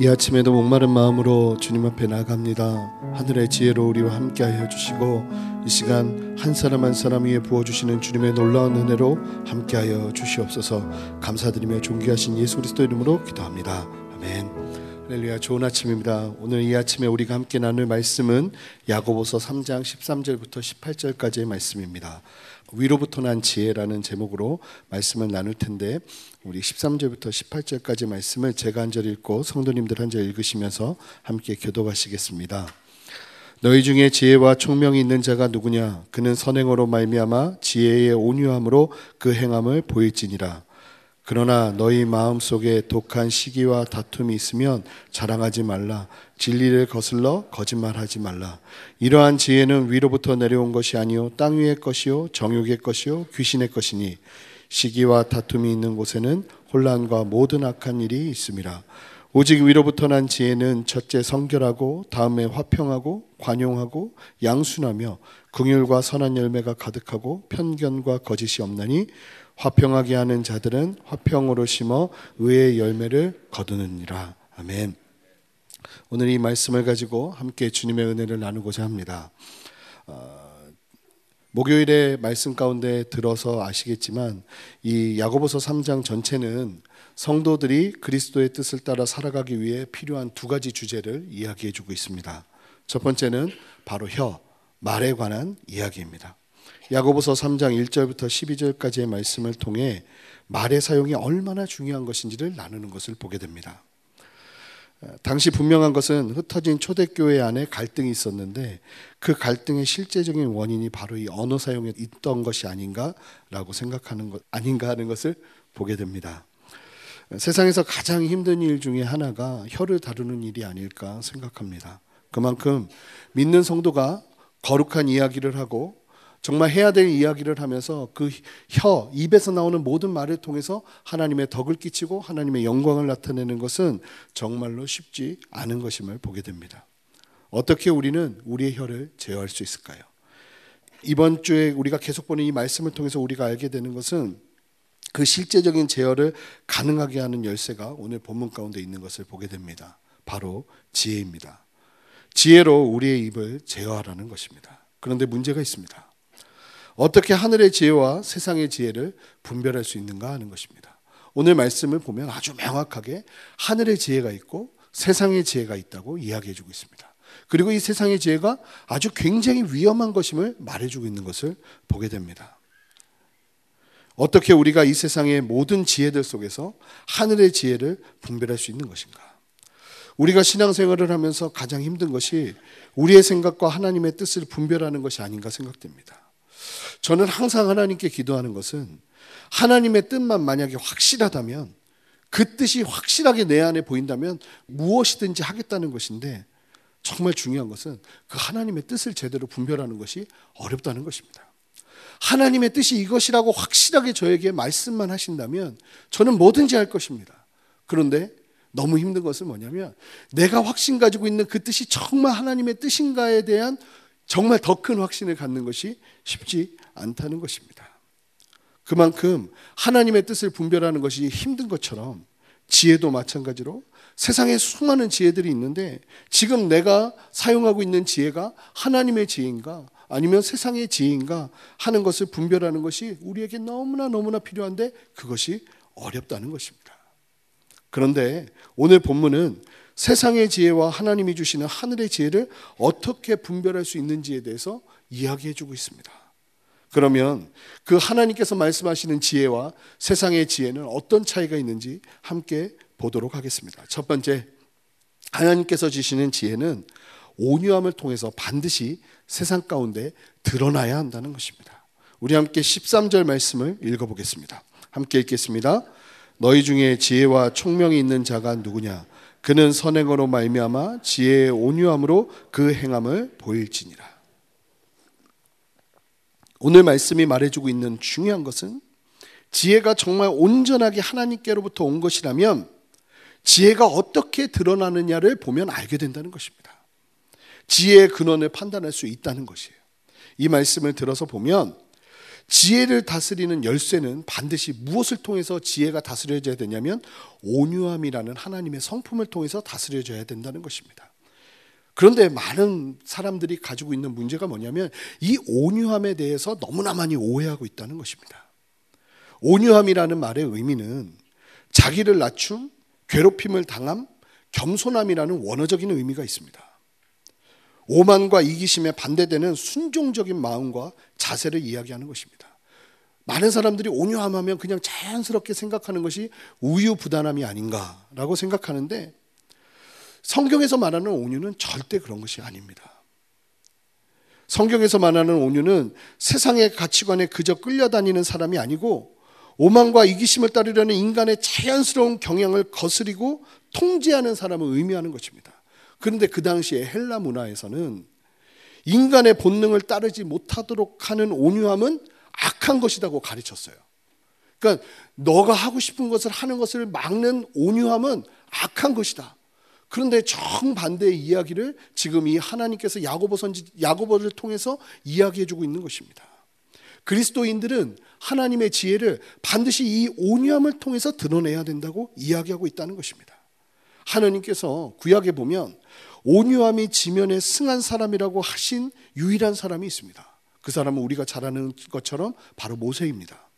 이 아침에도 목마른 마음으로 주님 앞에 나갑니다. 하늘의 지혜로 우리와 함께 하여 주시고 이 시간 한 사람 한 사람 위에 부어 주시는 주님의 놀라운 은혜로 함께 하여 주시옵소서. 감사드리며 존귀하신 예수 그리스도 이름으로 기도합니다. 아멘. 할렐루야 좋은 아침입니다. 오늘 이 아침에 우리가 함께 나눌 말씀은 야고보서 3장 13절부터 18절까지의 말씀입니다. 위로부터 난 지혜라는 제목으로 말씀을 나눌 텐데 우리 13절부터 18절까지 말씀을 제가 한 절 읽고 성도님들 한 절 읽으시면서 함께 교도하시겠습니다. 너희 중에 지혜와 총명이 있는 자가 누구냐? 그는 선행으로 말미암아 지혜의 온유함으로 그 행함을 보일지니라. 그러나 너희 마음 속에 독한 시기와 다툼이 있으면 자랑하지 말라. 진리를 거슬러 거짓말하지 말라. 이러한 지혜는 위로부터 내려온 것이 아니요 땅 위의 것이요 정욕의 것이요 귀신의 것이니 시기와 다툼이 있는 곳에는 혼란과 모든 악한 일이 있습니다. 오직 위로부터 난 지혜는 첫째 성결하고 다음에 화평하고 관용하고 양순하며 긍휼과 선한 열매가 가득하고 편견과 거짓이 없나니 화평하게 하는 자들은 화평으로 심어 의의 열매를 거두느니라. 아멘. 오늘 이 말씀을 가지고 함께 주님의 은혜를 나누고자 합니다. 어, 목요일에 말씀 가운데 들어서 아시겠지만 이 야고보서 3장 전체는 성도들이 그리스도의 뜻을 따라 살아가기 위해 필요한 두 가지 주제를 이야기해 주고 있습니다. 첫 번째는 바로 혀, 말에 관한 이야기입니다. 야고보서 3장 1절부터 12절까지의 말씀을 통해 말의 사용이 얼마나 중요한 것인지를 나누는 것을 보게 됩니다. 당시 분명한 것은 흩어진 초대교회 안에 갈등이 있었는데 그 갈등의 실제적인 원인이 바로 이 언어 사용에 있던 것이 아닌가라고 생각하는 것 아닌가 하는 것을 보게 됩니다. 세상에서 가장 힘든 일 중에 하나가 혀를 다루는 일이 아닐까 생각합니다. 그만큼 믿는 성도가 거룩한 이야기를 하고 정말 해야 될 이야기를 하면서 그 혀, 입에서 나오는 모든 말을 통해서 하나님의 덕을 끼치고 하나님의 영광을 나타내는 것은 정말로 쉽지 않은 것임을 보게 됩니다. 어떻게 우리는 우리의 혀를 제어할 수 있을까요? 이번 주에 우리가 계속 보는 이 말씀을 통해서 우리가 알게 되는 것은 그 실제적인 제어를 가능하게 하는 열쇠가 오늘 본문 가운데 있는 것을 보게 됩니다. 바로 지혜입니다. 지혜로 우리의 입을 제어하라는 것입니다. 그런데 문제가 있습니다. 어떻게 하늘의 지혜와 세상의 지혜를 분별할 수 있는가 하는 것입니다. 오늘 말씀을 보면 아주 명확하게 하늘의 지혜가 있고 세상의 지혜가 있다고 이야기해 주고 있습니다. 그리고 이 세상의 지혜가 아주 굉장히 위험한 것임을 말해 주고 있는 것을 보게 됩니다. 어떻게 우리가 이 세상의 모든 지혜들 속에서 하늘의 지혜를 분별할 수 있는 것인가? 우리가 신앙생활을 하면서 가장 힘든 것이 우리의 생각과 하나님의 뜻을 분별하는 것이 아닌가 생각됩니다. 저는 항상 하나님께 기도하는 것은 하나님의 뜻만 만약에 확실하다면 그 뜻이 확실하게 내 안에 보인다면 무엇이든지 하겠다는 것인데 정말 중요한 것은 그 하나님의 뜻을 제대로 분별하는 것이 어렵다는 것입니다. 하나님의 뜻이 이것이라고 확실하게 저에게 말씀만 하신다면 저는 뭐든지 할 것입니다. 그런데 너무 힘든 것은 뭐냐면 내가 확신 가지고 있는 그 뜻이 정말 하나님의 뜻인가에 대한 정말 더 큰 확신을 갖는 것이 쉽지 않다는 것입니다. 그만큼 하나님의 뜻을 분별하는 것이 힘든 것처럼 지혜도 마찬가지로 세상에 수많은 지혜들이 있는데 지금 내가 사용하고 있는 지혜가 하나님의 지혜인가 아니면 세상의 지혜인가 하는 것을 분별하는 것이 우리에게 너무나 너무나 필요한데 그것이 어렵다는 것입니다. 그런데 오늘 본문은 세상의 지혜와 하나님이 주시는 하늘의 지혜를 어떻게 분별할 수 있는지에 대해서 이야기해 주고 있습니다. 그러면 그 하나님께서 말씀하시는 지혜와 세상의 지혜는 어떤 차이가 있는지 함께 보도록 하겠습니다. 첫 번째, 하나님께서 주시는 지혜는 온유함을 통해서 반드시 세상 가운데 드러나야 한다는 것입니다. 우리 함께 13절 말씀을 읽어보겠습니다. 함께 읽겠습니다. 너희 중에 지혜와 총명이 있는 자가 누구냐? 그는 선행으로 말미암아 지혜의 온유함으로 그 행함을 보일지니라. 오늘 말씀이 말해주고 있는 중요한 것은 지혜가 정말 온전하게 하나님께로부터 온 것이라면 지혜가 어떻게 드러나느냐를 보면 알게 된다는 것입니다. 지혜의 근원을 판단할 수 있다는 것이에요. 이 말씀을 들어서 보면 지혜를 다스리는 열쇠는 반드시 무엇을 통해서 지혜가 다스려져야 되냐면 온유함이라는 하나님의 성품을 통해서 다스려져야 된다는 것입니다. 그런데 많은 사람들이 가지고 있는 문제가 뭐냐면 이 온유함에 대해서 너무나 많이 오해하고 있다는 것입니다. 온유함이라는 말의 의미는 자기를 낮춤, 괴롭힘을 당함, 겸손함이라는 원어적인 의미가 있습니다. 오만과 이기심에 반대되는 순종적인 마음과 자세를 이야기하는 것입니다. 많은 사람들이 온유함 하면 그냥 자연스럽게 생각하는 것이 우유부단함이 아닌가라고 생각하는데 성경에서 말하는 온유는 절대 그런 것이 아닙니다. 성경에서 말하는 온유는 세상의 가치관에 그저 끌려다니는 사람이 아니고 오만과 이기심을 따르려는 인간의 자연스러운 경향을 거스리고 통제하는 사람을 의미하는 것입니다. 그런데 그 당시에 헬라 문화에서는 인간의 본능을 따르지 못하도록 하는 온유함은 악한 것이라고 가르쳤어요. 그러니까 너가 하고 싶은 것을 하는 것을 막는 온유함은 악한 것이다. 그런데 정반대의 이야기를 지금 이 하나님께서 야고보 선지 야고보를 통해서 이야기해 주고 있는 것입니다. 그리스도인들은 하나님의 지혜를 반드시 이 온유함을 통해서 드러내야 된다고 이야기하고 있다는 것입니다. 하나님께서 구약에 보면 온유함이 지면에 승한 사람이라고 하신 유일한 사람이 있습니다. 그 사람은 우리가 잘 아는 것처럼 바로 모세입니다.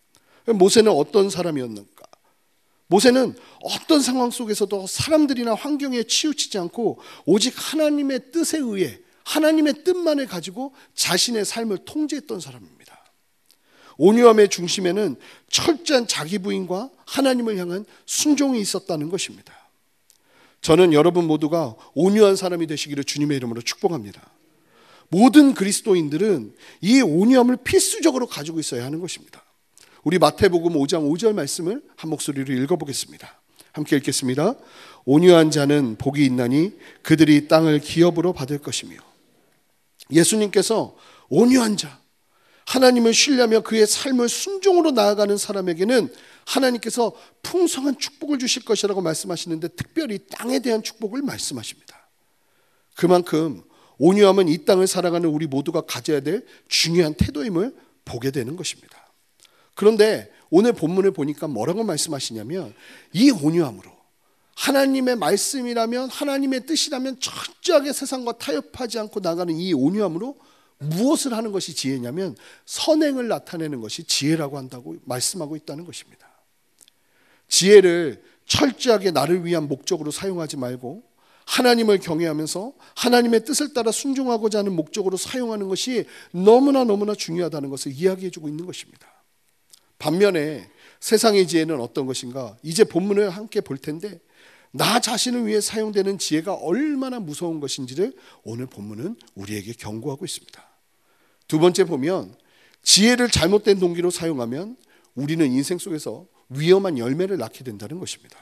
모세는 어떤 사람이었는가? 모세는 어떤 상황 속에서도 사람들이나 환경에 치우치지 않고 오직 하나님의 뜻에 의해 하나님의 뜻만을 가지고 자신의 삶을 통제했던 사람입니다. 온유함의 중심에는 철저한 자기 부인과 하나님을 향한 순종이 있었다는 것입니다. 저는 여러분 모두가 온유한 사람이 되시기를 주님의 이름으로 축복합니다. 모든 그리스도인들은 이 온유함을 필수적으로 가지고 있어야 하는 것입니다. 우리 마태복음 5장 5절 말씀을 한 목소리로 읽어보겠습니다. 함께 읽겠습니다. 온유한 자는 복이 있나니 그들이 땅을 기업으로 받을 것이며 예수님께서 온유한 자, 하나님을 신뢰하며 그의 삶을 순종으로 나아가는 사람에게는 하나님께서 풍성한 축복을 주실 것이라고 말씀하시는데 특별히 땅에 대한 축복을 말씀하십니다. 그만큼 온유함은 이 땅을 살아가는 우리 모두가 가져야 될 중요한 태도임을 보게 되는 것입니다. 그런데 오늘 본문을 보니까 뭐라고 말씀하시냐면 이 온유함으로 하나님의 말씀이라면 하나님의 뜻이라면 철저하게 세상과 타협하지 않고 나가는 이 온유함으로 무엇을 하는 것이 지혜냐면 선행을 나타내는 것이 지혜라고 한다고 말씀하고 있다는 것입니다. 지혜를 철저하게 나를 위한 목적으로 사용하지 말고 하나님을 경외하면서 하나님의 뜻을 따라 순종하고자 하는 목적으로 사용하는 것이 너무나 너무나 중요하다는 것을 이야기해 주고 있는 것입니다. 반면에 세상의 지혜는 어떤 것인가? 이제 본문을 함께 볼 텐데 나 자신을 위해 사용되는 지혜가 얼마나 무서운 것인지를 오늘 본문은 우리에게 경고하고 있습니다. 두 번째 보면 지혜를 잘못된 동기로 사용하면 우리는 인생 속에서 위험한 열매를 낳게 된다는 것입니다.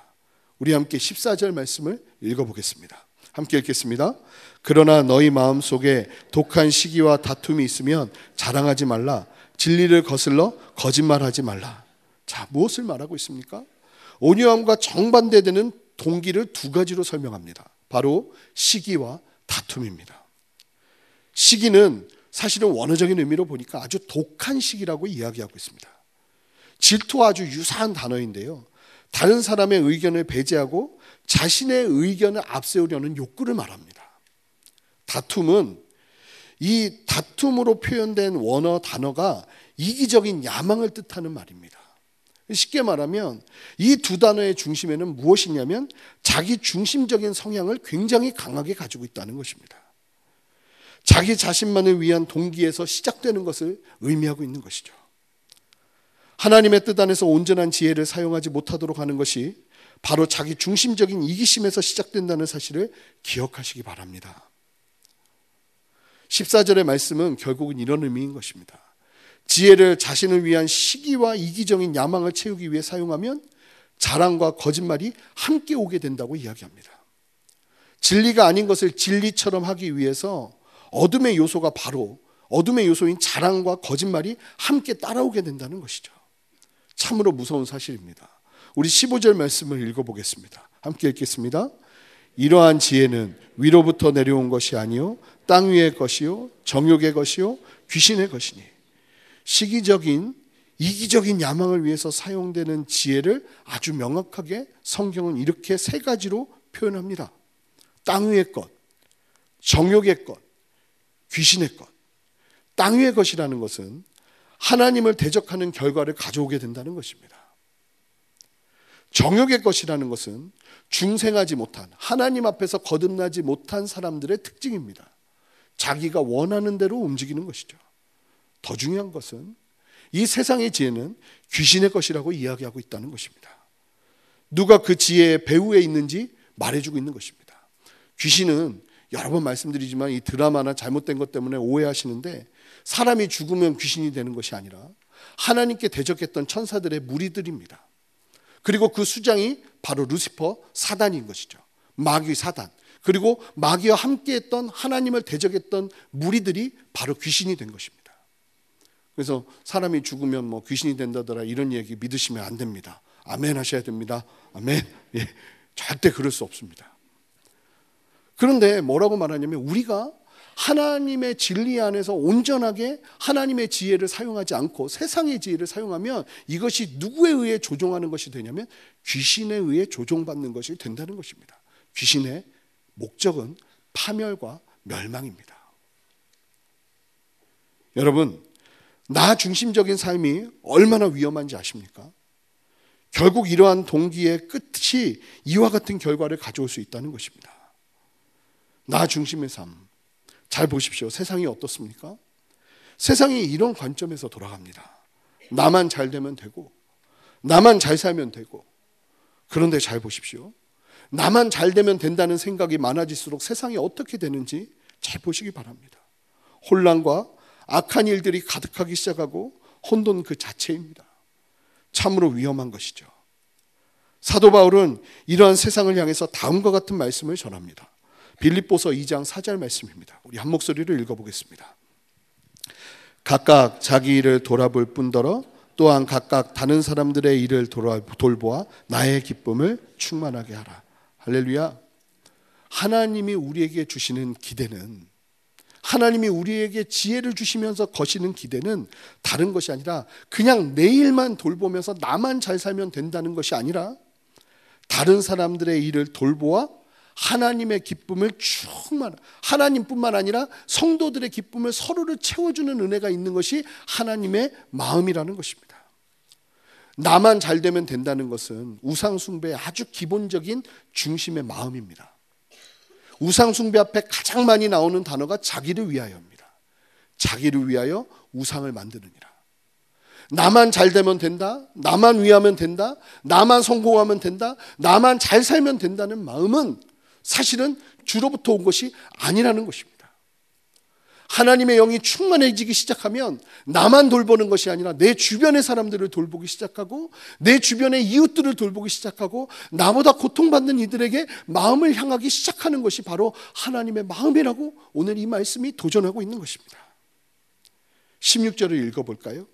우리 함께 14절 말씀을 읽어보겠습니다. 함께 읽겠습니다. 그러나 너희 마음 속에 독한 시기와 다툼이 있으면 자랑하지 말라. 진리를 거슬러 거짓말하지 말라. 자, 무엇을 말하고 있습니까? 온유함과 정반대되는 동기를 두 가지로 설명합니다. 바로 시기와 다툼입니다. 시기는 사실은 원어적인 의미로 보니까 아주 독한 시기라고 이야기하고 있습니다. 질투와 아주 유사한 단어인데요. 다른 사람의 의견을 배제하고 자신의 의견을 앞세우려는 욕구를 말합니다. 다툼은 이 다툼으로 표현된 원어 단어가 이기적인 야망을 뜻하는 말입니다. 쉽게 말하면 이 두 단어의 중심에는 무엇이냐면 자기 중심적인 성향을 굉장히 강하게 가지고 있다는 것입니다. 자기 자신만을 위한 동기에서 시작되는 것을 의미하고 있는 것이죠. 하나님의 뜻 안에서 온전한 지혜를 사용하지 못하도록 하는 것이 바로 자기 중심적인 이기심에서 시작된다는 사실을 기억하시기 바랍니다. 14절의 말씀은 결국은 이런 의미인 것입니다. 지혜를 자신을 위한 시기와 이기적인 야망을 채우기 위해 사용하면 자랑과 거짓말이 함께 오게 된다고 이야기합니다. 진리가 아닌 것을 진리처럼 하기 위해서 어둠의 요소가 바로 어둠의 요소인 자랑과 거짓말이 함께 따라오게 된다는 것이죠. 참으로 무서운 사실입니다. 우리 15절 말씀을 읽어보겠습니다. 함께 읽겠습니다. 이러한 지혜는 위로부터 내려온 것이 아니요 땅 위의 것이요 정욕의 것이요 귀신의 것이니 시기적인 이기적인 야망을 위해서 사용되는 지혜를 아주 명확하게 성경은 이렇게 세 가지로 표현합니다. 땅 위의 것, 정욕의 것, 귀신의 것. 땅 위의 것이라는 것은 하나님을 대적하는 결과를 가져오게 된다는 것입니다. 정욕의 것이라는 것은 중생하지 못한 하나님 앞에서 거듭나지 못한 사람들의 특징입니다. 자기가 원하는 대로 움직이는 것이죠. 더 중요한 것은 이 세상의 지혜는 귀신의 것이라고 이야기하고 있다는 것입니다. 누가 그 지혜의 배후에 있는지 말해주고 있는 것입니다. 귀신은 여러 번 말씀드리지만 이 드라마나 잘못된 것 때문에 오해하시는데 사람이 죽으면 귀신이 되는 것이 아니라 하나님께 대적했던 천사들의 무리들입니다. 그리고 그 수장이 바로 루시퍼 사단인 것이죠. 마귀 사단. 그리고 마귀와 함께했던 하나님을 대적했던 무리들이 바로 귀신이 된 것입니다. 그래서 사람이 죽으면 뭐 귀신이 된다더라 이런 얘기 믿으시면 안 됩니다. 아멘 하셔야 됩니다. 아멘. 예, 절대 그럴 수 없습니다. 그런데 뭐라고 말하냐면 우리가 하나님의 진리 안에서 온전하게 하나님의 지혜를 사용하지 않고 세상의 지혜를 사용하면 이것이 누구에 의해 조종하는 것이 되냐면 귀신에 의해 조종받는 것이 된다는 것입니다. 귀신의 목적은 파멸과 멸망입니다. 여러분, 나 중심적인 삶이 얼마나 위험한지 아십니까? 결국 이러한 동기의 끝이 이와 같은 결과를 가져올 수 있다는 것입니다. 나 중심의 삶. 잘 보십시오. 세상이 어떻습니까? 세상이 이런 관점에서 돌아갑니다. 나만 잘 되면 되고, 나만 잘 살면 되고, 그런데 잘 보십시오. 나만 잘 되면 된다는 생각이 많아질수록 세상이 어떻게 되는지 잘 보시기 바랍니다. 혼란과 악한 일들이 가득하기 시작하고 혼돈 그 자체입니다. 참으로 위험한 것이죠. 사도 바울은 이러한 세상을 향해서 다음과 같은 말씀을 전합니다. 빌립보서 2장 4절 말씀입니다. 우리 한 목소리를 읽어보겠습니다. 각각 자기 일을 돌아볼 뿐더러 또한 각각 다른 사람들의 일을 돌보아 나의 기쁨을 충만하게 하라. 할렐루야. 하나님이 우리에게 주시는 기대는 하나님이 우리에게 지혜를 주시면서 거시는 기대는 다른 것이 아니라 그냥 내일만 돌보면서 나만 잘 살면 된다는 것이 아니라 다른 사람들의 일을 돌보아 하나님의 기쁨을 충만 하나님뿐만 아니라 성도들의 기쁨을 서로를 채워주는 은혜가 있는 것이 하나님의 마음이라는 것입니다. 나만 잘 되면 된다는 것은 우상 숭배의 아주 기본적인 중심의 마음입니다. 우상숭배 앞에 가장 많이 나오는 단어가 자기를 위하여입니다. 자기를 위하여 우상을 만드느니라. 나만 잘 되면 된다. 나만 위하면 된다. 나만 성공하면 된다. 나만 잘 살면 된다는 마음은 사실은 주로부터 온 것이 아니라는 것입니다. 하나님의 영이 충만해지기 시작하면 나만 돌보는 것이 아니라 내 주변의 사람들을 돌보기 시작하고 내 주변의 이웃들을 돌보기 시작하고 나보다 고통받는 이들에게 마음을 향하기 시작하는 것이 바로 하나님의 마음이라고 오늘 이 말씀이 도전하고 있는 것입니다. 16절을 읽어볼까요?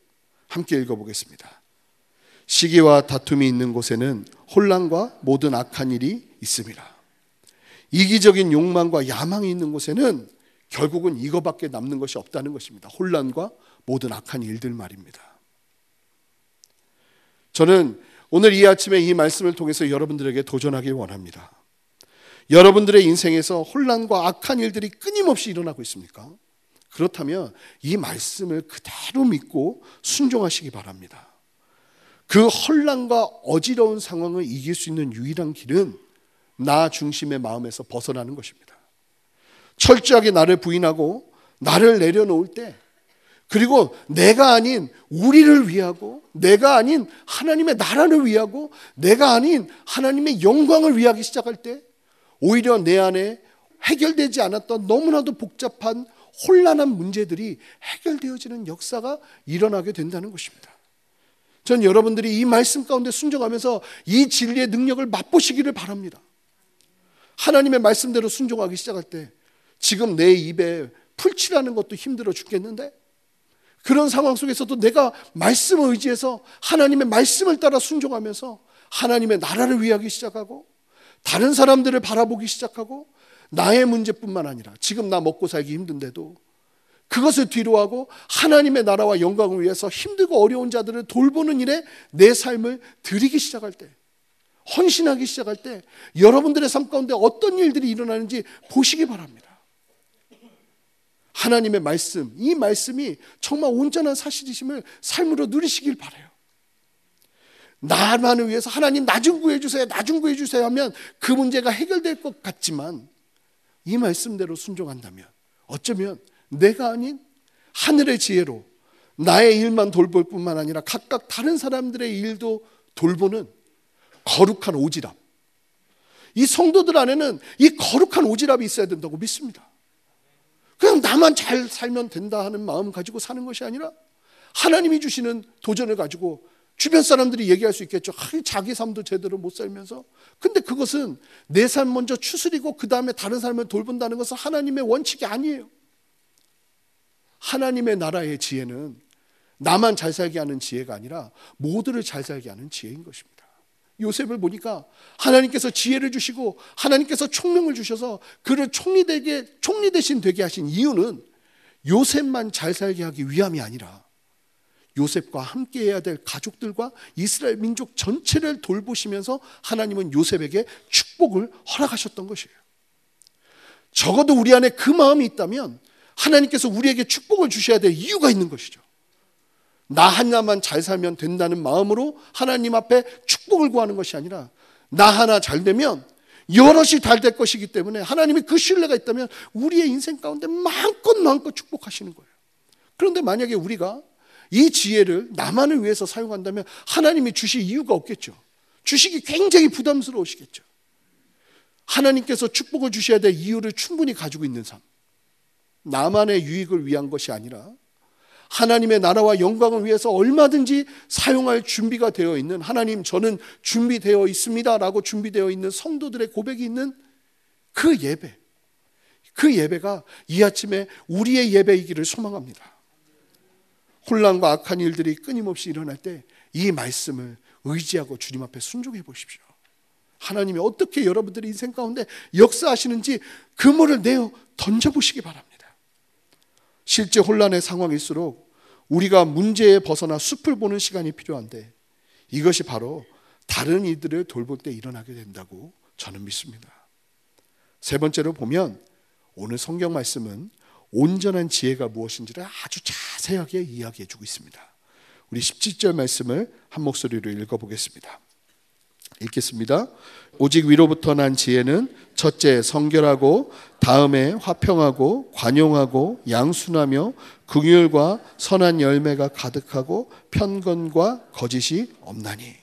함께 읽어보겠습니다. 시기와 다툼이 있는 곳에는 혼란과 모든 악한 일이 있습니다. 이기적인 욕망과 야망이 있는 곳에는 결국은 이거밖에 남는 것이 없다는 것입니다. 혼란과 모든 악한 일들 말입니다. 저는 오늘 이 아침에 이 말씀을 통해서 여러분들에게 도전하기 원합니다. 여러분들의 인생에서 혼란과 악한 일들이 끊임없이 일어나고 있습니까? 그렇다면 이 말씀을 그대로 믿고 순종하시기 바랍니다. 그 혼란과 어지러운 상황을 이길 수 있는 유일한 길은 나 중심의 마음에서 벗어나는 것입니다. 철저하게 나를 부인하고 나를 내려놓을 때 그리고 내가 아닌 우리를 위하고 내가 아닌 하나님의 나라를 위하고 내가 아닌 하나님의 영광을 위하기 시작할 때 오히려 내 안에 해결되지 않았던 너무나도 복잡한 혼란한 문제들이 해결되어지는 역사가 일어나게 된다는 것입니다. 전 여러분들이 이 말씀 가운데 순종하면서 이 진리의 능력을 맛보시기를 바랍니다. 하나님의 말씀대로 순종하기 시작할 때 지금 내 입에 풀칠하는 것도 힘들어 죽겠는데 그런 상황 속에서도 내가 말씀을 의지해서 하나님의 말씀을 따라 순종하면서 하나님의 나라를 위하기 시작하고 다른 사람들을 바라보기 시작하고 나의 문제뿐만 아니라 지금 나 먹고 살기 힘든데도 그것을 뒤로하고 하나님의 나라와 영광을 위해서 힘들고 어려운 자들을 돌보는 일에 내 삶을 드리기 시작할 때, 헌신하기 시작할 때 여러분들의 삶 가운데 어떤 일들이 일어나는지 보시기 바랍니다. 하나님의 말씀, 이 말씀이 정말 온전한 사실이심을 삶으로 누리시길 바래요. 나만을 위해서 하나님 나 좀 구해 주세요, 나 좀 구해 주세요 하면 그 문제가 해결될 것 같지만 이 말씀대로 순종한다면 어쩌면 내가 아닌 하늘의 지혜로 나의 일만 돌볼 뿐만 아니라 각각 다른 사람들의 일도 돌보는 거룩한 오지랖. 이 성도들 안에는 이 거룩한 오지랖이 있어야 된다고 믿습니다. 그냥 나만 잘 살면 된다 하는 마음 가지고 사는 것이 아니라 하나님이 주시는 도전을 가지고 주변 사람들이 얘기할 수 있겠죠. 자기 삶도 제대로 못 살면서. 근데 그것은 내 삶 먼저 추스리고 그 다음에 다른 사람을 돌본다는 것은 하나님의 원칙이 아니에요. 하나님의 나라의 지혜는 나만 잘 살게 하는 지혜가 아니라 모두를 잘 살게 하는 지혜인 것입니다. 요셉을 보니까 하나님께서 지혜를 주시고 하나님께서 총명을 주셔서 그를 총리 되게 총리 대신 되게 하신 이유는 요셉만 잘 살게 하기 위함이 아니라 요셉과 함께 해야 될 가족들과 이스라엘 민족 전체를 돌보시면서 하나님은 요셉에게 축복을 허락하셨던 것이에요. 적어도 우리 안에 그 마음이 있다면 하나님께서 우리에게 축복을 주셔야 될 이유가 있는 것이죠. 나 하나만 잘 살면 된다는 마음으로 하나님 앞에 축복을 구하는 것이 아니라 나 하나 잘 되면 여럿이 잘 될 것이기 때문에 하나님이 그 신뢰가 있다면 우리의 인생 가운데 마음껏 마음껏 축복하시는 거예요. 그런데 만약에 우리가 이 지혜를 나만을 위해서 사용한다면 하나님이 주실 이유가 없겠죠. 주시기 굉장히 부담스러우시겠죠. 하나님께서 축복을 주셔야 될 이유를 충분히 가지고 있는 삶. 나만의 유익을 위한 것이 아니라 하나님의 나라와 영광을 위해서 얼마든지 사용할 준비가 되어 있는 하나님 저는 준비되어 있습니다라고 준비되어 있는 성도들의 고백이 있는 그 예배. 그 예배가 이 아침에 우리의 예배이기를 소망합니다. 혼란과 악한 일들이 끊임없이 일어날 때 이 말씀을 의지하고 주님 앞에 순종해 보십시오. 하나님이 어떻게 여러분들의 인생 가운데 역사하시는지 그물을 내어 던져보시기 바랍니다. 실제 혼란의 상황일수록 우리가 문제에 벗어나 숲을 보는 시간이 필요한데 이것이 바로 다른 이들을 돌볼 때 일어나게 된다고 저는 믿습니다. 세 번째로 보면 오늘 성경 말씀은 온전한 지혜가 무엇인지를 아주 자세하게 이야기해 주고 있습니다. 우리 17절 말씀을 한 목소리로 읽어 보겠습니다. 읽겠습니다. 오직 위로부터 난 지혜는 첫째 성결하고 다음에 화평하고 관용하고 양순하며 긍휼과 선한 열매가 가득하고 편건과 거짓이 없나니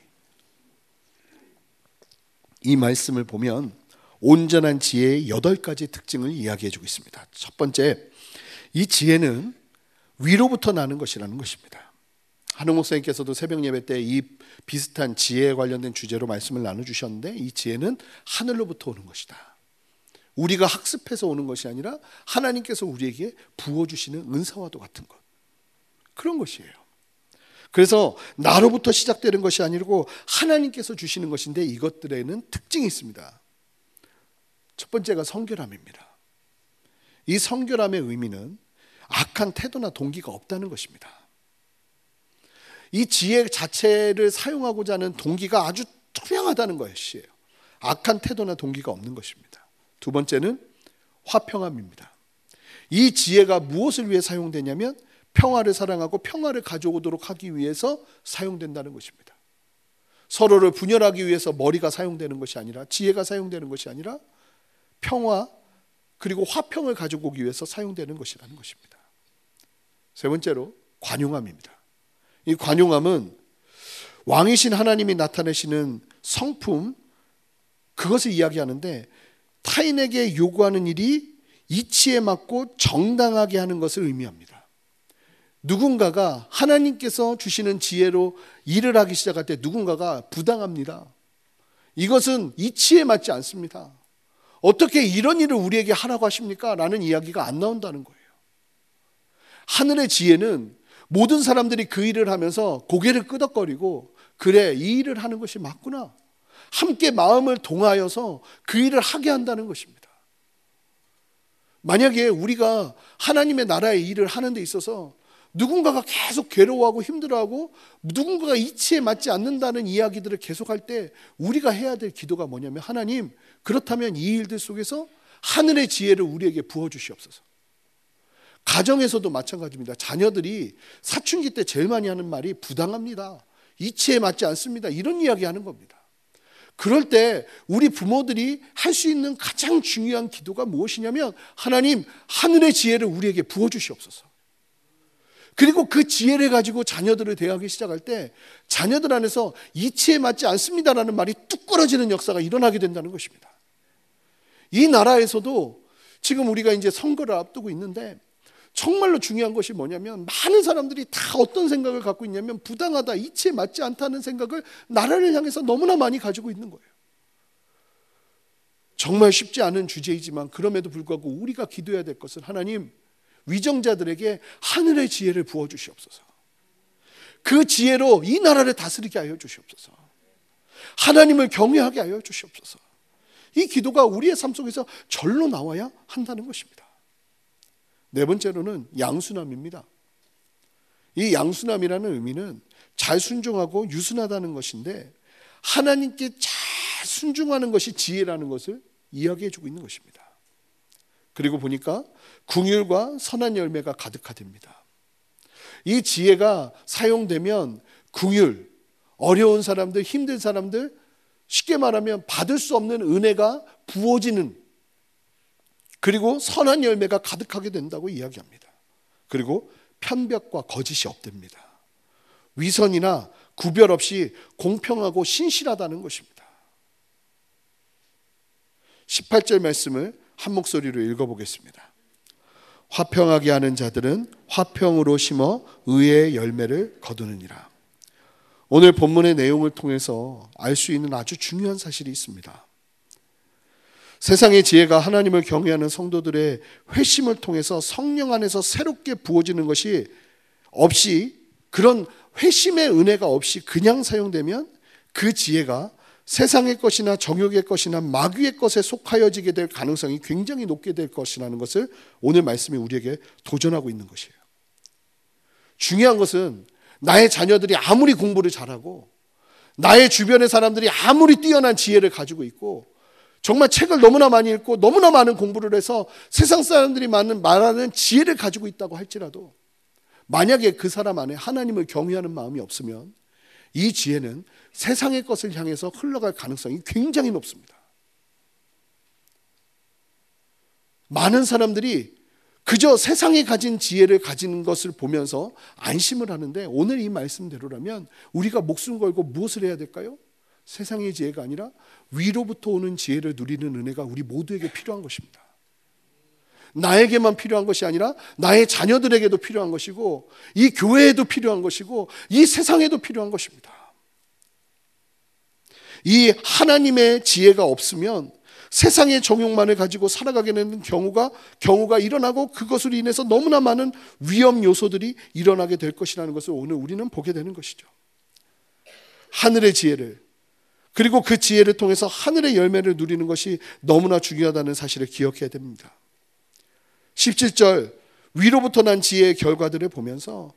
이 말씀을 보면 온전한 지혜의 여덟 가지 특징을 이야기해 주고 있습니다. 첫 번째 이 지혜는 위로부터 나는 것이라는 것입니다. 한웅 목사님께서도 새벽 예배 때 이 비슷한 지혜에 관련된 주제로 말씀을 나눠 주셨는데 이 지혜는 하늘로부터 오는 것이다. 우리가 학습해서 오는 것이 아니라 하나님께서 우리에게 부어 주시는 은사와도 같은 것. 그런 것이에요. 그래서 나로부터 시작되는 것이 아니고 하나님께서 주시는 것인데 이것들에는 특징이 있습니다. 첫 번째가 성결함입니다. 이 성결함의 의미는 악한 태도나 동기가 없다는 것입니다. 이 지혜 자체를 사용하고자 하는 동기가 아주 투명하다는 것이에요. 악한 태도나 동기가 없는 것입니다. 두 번째는 화평함입니다. 이 지혜가 무엇을 위해 사용되냐면 평화를 사랑하고 평화를 가져오도록 하기 위해서 사용된다는 것입니다. 서로를 분열하기 위해서 머리가 사용되는 것이 아니라 지혜가 사용되는 것이 아니라 평화 그리고 화평을 가지고 오기 위해서 사용되는 것이라는 것입니다. 세 번째로 관용함입니다. 이 관용함은 왕이신 하나님이 나타내시는 성품 그것을 이야기하는데 타인에게 요구하는 일이 이치에 맞고 정당하게 하는 것을 의미합니다. 누군가가 하나님께서 주시는 지혜로 일을 하기 시작할 때 누군가가 부당합니다. 이것은 이치에 맞지 않습니다. 어떻게 이런 일을 우리에게 하라고 하십니까? 라는 이야기가 안 나온다는 거예요. 하늘의 지혜는 모든 사람들이 그 일을 하면서 고개를 끄덕거리고 그래 이 일을 하는 것이 맞구나. 함께 마음을 동하여서 그 일을 하게 한다는 것입니다. 만약에 우리가 하나님의 나라의 일을 하는 데 있어서 누군가가 계속 괴로워하고 힘들어하고 누군가가 이치에 맞지 않는다는 이야기들을 계속할 때 우리가 해야 될 기도가 뭐냐면 하나님 그렇다면 이 일들 속에서 하늘의 지혜를 우리에게 부어 주시옵소서. 가정에서도 마찬가지입니다. 자녀들이 사춘기 때 제일 많이 하는 말이 부당합니다. 이치에 맞지 않습니다. 이런 이야기 하는 겁니다. 그럴 때 우리 부모들이 할 수 있는 가장 중요한 기도가 무엇이냐면 하나님 하늘의 지혜를 우리에게 부어 주시옵소서. 그리고 그 지혜를 가지고 자녀들을 대하기 시작할 때 자녀들 안에서 이치에 맞지 않습니다라는 말이 뚝 끊어지는 역사가 일어나게 된다는 것입니다. 이 나라에서도 지금 우리가 이제 선거를 앞두고 있는데 정말로 중요한 것이 뭐냐면 많은 사람들이 다 어떤 생각을 갖고 있냐면 부당하다, 이치에 맞지 않다는 생각을 나라를 향해서 너무나 많이 가지고 있는 거예요. 정말 쉽지 않은 주제이지만 그럼에도 불구하고 우리가 기도해야 될 것은 하나님 위정자들에게 하늘의 지혜를 부어 주시옵소서. 그 지혜로 이 나라를 다스리게 하여 주시옵소서. 하나님을 경외하게 하여 주시옵소서. 이 기도가 우리의 삶 속에서 절로 나와야 한다는 것입니다. 네 번째로는 양순함입니다. 이 양순함이라는 의미는 잘 순종하고 유순하다는 것인데 하나님께 잘 순종하는 것이 지혜라는 것을 이야기해 주고 있는 것입니다. 그리고 보니까 궁율과 선한 열매가 가득하답니다. 이 지혜가 사용되면 궁율, 어려운 사람들, 힘든 사람들, 쉽게 말하면 받을 수 없는 은혜가 부어지는 그리고 선한 열매가 가득하게 된다고 이야기합니다. 그리고 편벽과 거짓이 없답니다. 위선이나 구별 없이 공평하고 신실하다는 것입니다. 18절 말씀을 한 목소리로 읽어보겠습니다. 화평하게 하는 자들은 화평으로 심어 의의 열매를 거두느니라. 오늘 본문의 내용을 통해서 알 수 있는 아주 중요한 사실이 있습니다. 세상의 지혜가 하나님을 경외하는 성도들의 회심을 통해서 성령 안에서 새롭게 부어지는 것이 없이 그런 회심의 은혜가 없이 그냥 사용되면 그 지혜가 세상의 것이나 정욕의 것이나 마귀의 것에 속하여지게 될 가능성이 굉장히 높게 될 것이라는 것을 오늘 말씀이 우리에게 도전하고 있는 것이에요. 중요한 것은 나의 자녀들이 아무리 공부를 잘하고 나의 주변의 사람들이 아무리 뛰어난 지혜를 가지고 있고 정말 책을 너무나 많이 읽고 너무나 많은 공부를 해서 세상 사람들이 많은 말하는 지혜를 가지고 있다고 할지라도 만약에 그 사람 안에 하나님을 경외하는 마음이 없으면 이 지혜는 세상의 것을 향해서 흘러갈 가능성이 굉장히 높습니다. 많은 사람들이 그저 세상에 가진 지혜를 가지는 것을 보면서 안심을 하는데 오늘 이 말씀대로라면 우리가 목숨 걸고 무엇을 해야 될까요? 세상의 지혜가 아니라 위로부터 오는 지혜를 누리는 은혜가 우리 모두에게 필요한 것입니다. 나에게만 필요한 것이 아니라 나의 자녀들에게도 필요한 것이고 이 교회에도 필요한 것이고 이 세상에도 필요한 것입니다. 이 하나님의 지혜가 없으면 세상의 정욕만을 가지고 살아가게 되는 경우가 경우가 일어나고 그것으로 인해서 너무나 많은 위험 요소들이 일어나게 될 것이라는 것을 오늘 우리는 보게 되는 것이죠. 하늘의 지혜를 그리고 그 지혜를 통해서 하늘의 열매를 누리는 것이 너무나 중요하다는 사실을 기억해야 됩니다. 17절 위로부터 난 지혜의 결과들을 보면서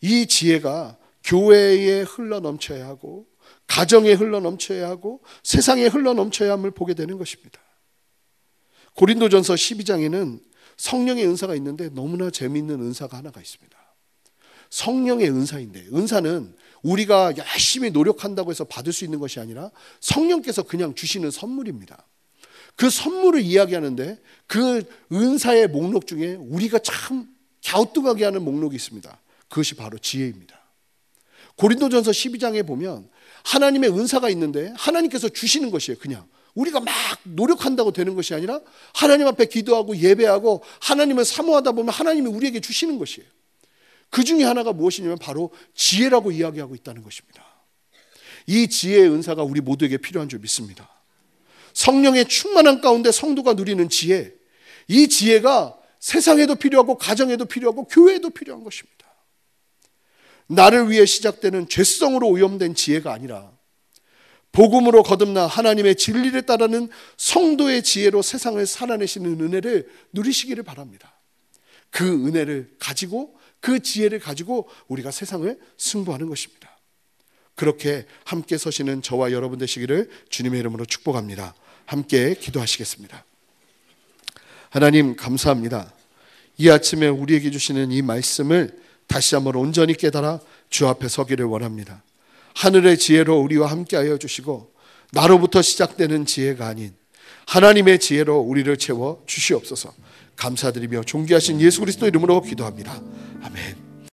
이 지혜가 교회에 흘러 넘쳐야 하고 가정에 흘러 넘쳐야 하고 세상에 흘러 넘쳐야 함을 보게 되는 것입니다. 고린도전서 12장에는 성령의 은사가 있는데 너무나 재미있는 은사가 하나가 있습니다. 성령의 은사인데 은사는 우리가 열심히 노력한다고 해서 받을 수 있는 것이 아니라 성령께서 그냥 주시는 선물입니다. 그 선물을 이야기하는데 그 은사의 목록 중에 우리가 참 갸우뚱하게 하는 목록이 있습니다. 그것이 바로 지혜입니다. 고린도전서 12장에 보면 하나님의 은사가 있는데 하나님께서 주시는 것이에요. 그냥 우리가 막 노력한다고 되는 것이 아니라 하나님 앞에 기도하고 예배하고 하나님을 사모하다 보면 하나님이 우리에게 주시는 것이에요. 그 중에 하나가 무엇이냐면 바로 지혜라고 이야기하고 있다는 것입니다. 이 지혜의 은사가 우리 모두에게 필요한 줄 믿습니다. 성령의 충만한 가운데 성도가 누리는 지혜, 이 지혜가 세상에도 필요하고 가정에도 필요하고 교회에도 필요한 것입니다. 나를 위해 시작되는 죄성으로 오염된 지혜가 아니라 복음으로 거듭나 하나님의 진리를 따르는 성도의 지혜로 세상을 살아내시는 은혜를 누리시기를 바랍니다. 그 은혜를 가지고 그 지혜를 가지고 우리가 세상을 승부하는 것입니다. 그렇게 함께 서시는 저와 여러분 되시기를 주님의 이름으로 축복합니다. 함께 기도하시겠습니다. 하나님 감사합니다. 이 아침에 우리에게 주시는 이 말씀을 다시 한번 온전히 깨달아 주 앞에 서기를 원합니다. 하늘의 지혜로 우리와 함께하여 주시고 나로부터 시작되는 지혜가 아닌 하나님의 지혜로 우리를 채워 주시옵소서. 감사드리며 존귀하신 예수 그리스도 이름으로 기도합니다. 아멘.